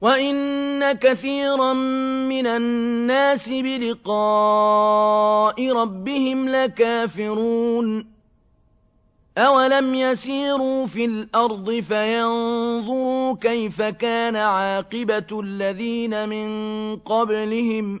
وَإِنَّ كَثِيرًا مِنَ النَّاسِ بِلِقَاءِ رَبِّهِمْ لَكَافِرُونَ أَوَلَمْ يَسِيرُوا فِي الْأَرْضِ فَيَنظُرُوا كَيْفَ كَانَ عَاقِبَةُ الَّذِينَ مِن قَبْلِهِمْ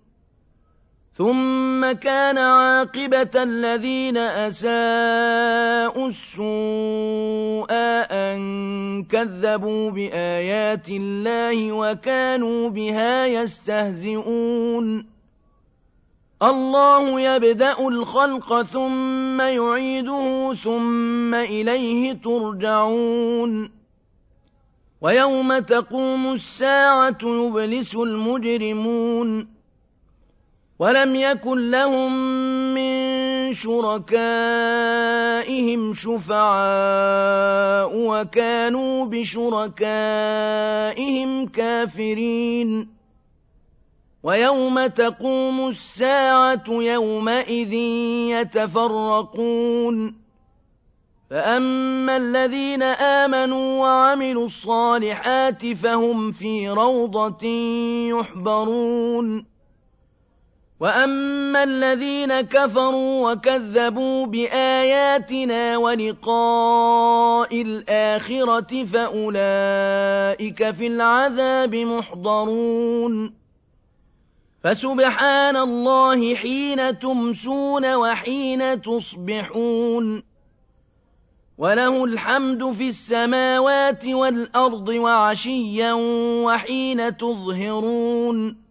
ثم كان عاقبة الذين أساءوا السوء أن كذبوا بآيات الله وكانوا بها يستهزئون الله يبدأ الخلق ثم يعيده ثم إليه ترجعون ويوم تقوم الساعة يبلس المجرمون ولم يكن لهم من شركائهم شفعاء وكانوا بشركائهم كافرين. ويوم تقوم الساعة يومئذ يتفرقون. فأما الذين آمنوا وعملوا الصالحات فهم في روضة يحبرون. وأما الذين كفروا وكذبوا بآياتنا ولقاء الآخرة فأولئك في العذاب محضرون فسبحان الله حين تمسون وحين تصبحون وله الحمد في السماوات والأرض وعشيا وحين تظهرون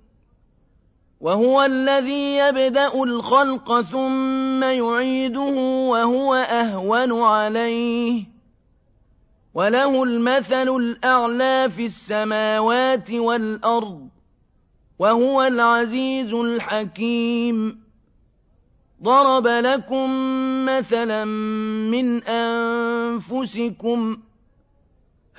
وهو الذي يبدأ الخلق ثم يعيده وهو أهون عليه. وله المثل الأعلى في السماوات والأرض وهو العزيز الحكيم. ضرب لكم مثلا من أنفسكم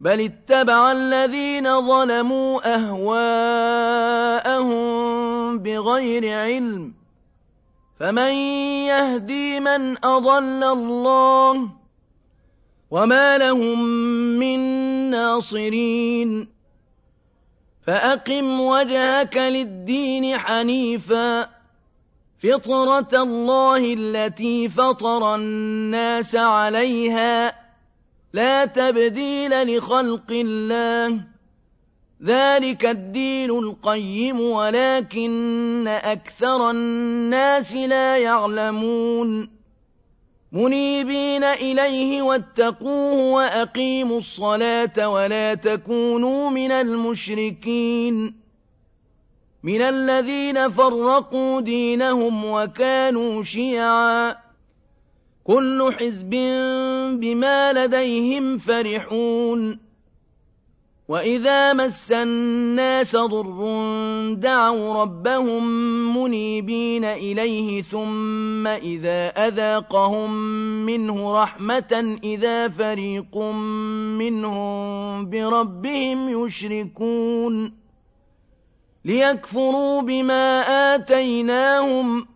بل اتبع الذين ظلموا أهواءهم بغير علم فمن يهدي من أضل الله وما لهم من ناصرين فأقم وجهك للدين حنيفا فطرة الله التي فطر الناس عليها لا تبديل لخلق الله. ذلك الدين القيم ولكن أكثر الناس لا يعلمون. منيبين إليه واتقوه وأقيموا الصلاة ولا تكونوا من المشركين. من الذين فرقوا دينهم وكانوا شيعاً. كل حزب بما لديهم فرحون. وإذا مس الناس ضر دعوا ربهم منيبين إليه ثم إذا أذاقهم منه رحمة إذا فريق منهم بربهم يشركون. ليكفروا بما آتيناهم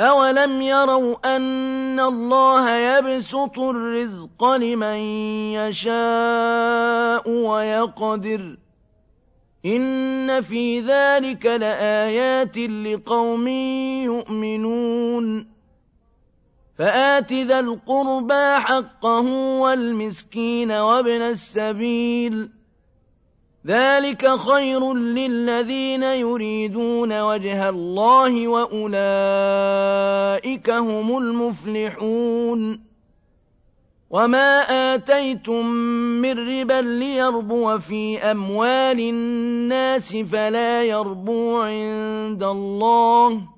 أَوَلَمْ يَرَوْا أَنَّ اللَّهَ يَبْسُطُ الرِّزْقَ لِمَن يَشَاءُ وَيَقْدِرُ إِنَّ فِي ذَلِكَ لَآيَاتٍ لِقَوْمٍ يُؤْمِنُونَ فَآتِ ذَا الْقُرْبَىٰ حَقَّهُ وَالْمِسْكِينَ وَابْنَ السَّبِيلِ ذلك خير للذين يريدون وجه الله وأولئك هم المفلحون. وما آتيتم من ربا ليربو في أموال الناس فلا يربو عند الله.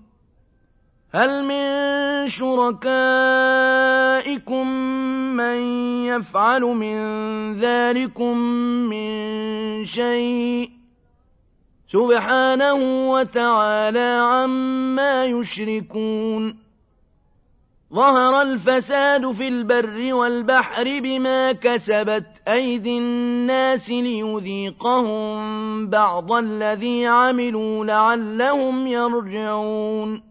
هل من شركائكم من يفعل من ذلكم من شيء؟ سبحانه وتعالى عما يشركون. ظهر الفساد في البر والبحر بما كسبت أيدي الناس ليذيقهم بعض الذي عملوا لعلهم يرجعون.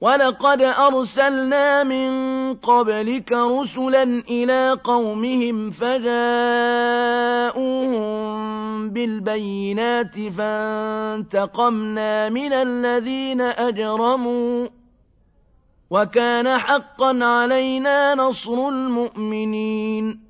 ولقد أرسلنا من قبلك رسلا إلى قومهم فجاءوهم بالبينات فانتقمنا من الذين أجرموا وكان حقا علينا نصر المؤمنين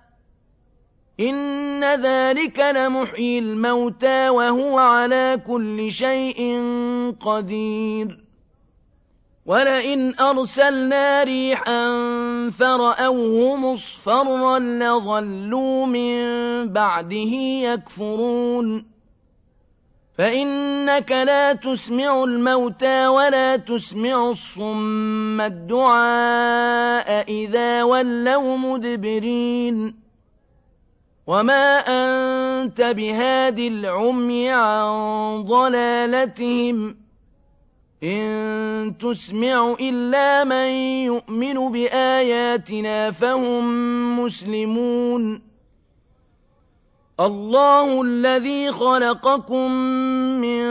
إن ذلك لمحيي الموتى وهو على كل شيء قدير. ولئن أرسلنا ريحا فرأوه مصفرا لظلوا من بعده يكفرون. فإنك لا تسمع الموتى ولا تسمع الصم الدعاء إذا ولوا مدبرين. وما أنت بهاد العمي عن ضلالتهم إن تسمع إلا من يؤمن بآياتنا فهم مسلمون الله الذي خلقكم من